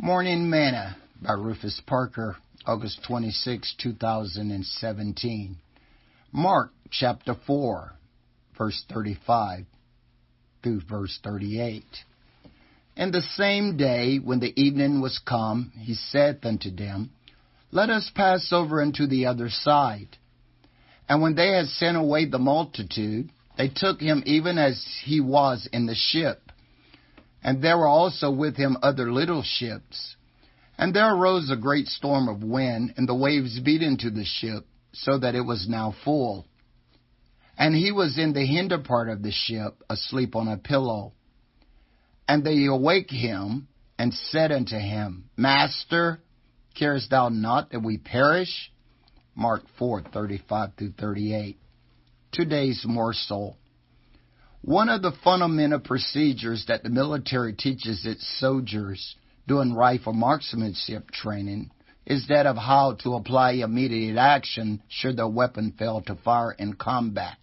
Morning Manna by Rufus Parker, August 26, 2017. Mark chapter 4, verse 35 through verse 38. And the same day, when the evening was come, he saith unto them, Let us pass over unto the other side. And when they had sent away the multitude, they took him even as he was in the ship and there were also with him other little ships. And there arose a great storm of wind, and the waves beat into the ship, so that it was now full. And he was in the hinder part of the ship, asleep on a pillow. And they awake him, and said unto him, Master, carest thou not that we perish? Mark 4, 35 through 38. Today's morsel. One of the fundamental procedures that the military teaches its soldiers during rifle marksmanship training is that of how to apply immediate action should their weapon fail to fire in combat.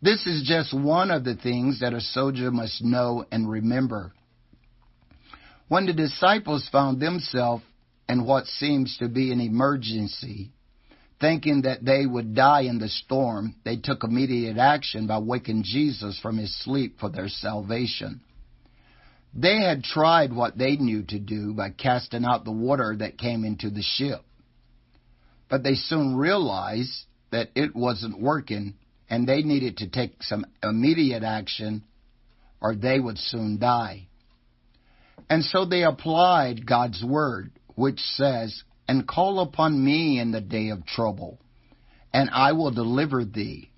This is just one of the things that a soldier must know and remember. When the disciples found themselves in what seems to be an emergency, Thinking that they would die in the storm, they took immediate action by waking Jesus from his sleep for their salvation. They had tried what they knew to do by casting out the water that came into the ship. But they soon realized that it wasn't working and they needed to take some immediate action or they would soon die. And so they applied God's word, which says, and call upon me in the day of trouble, and I will deliver thee,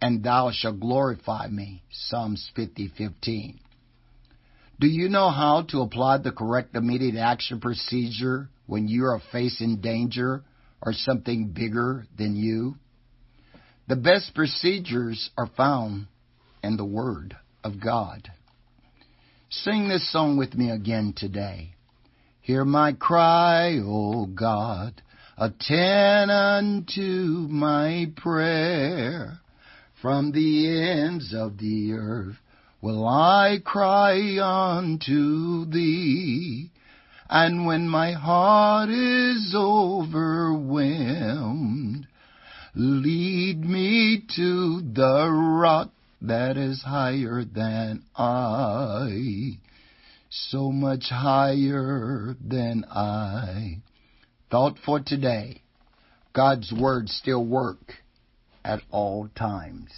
and thou shalt glorify me. Psalms 50:15. Do you know how to apply the correct immediate action procedure when you are facing danger or something bigger than you? The best procedures are found in the Word of God. Sing this song with me again today. Hear my cry, O God, attend unto my prayer. From the ends of the earth will I cry unto thee. And when my heart is overwhelmed, lead me to the rock that is higher than I so much higher than I. Thought for today. God's words still work at all times.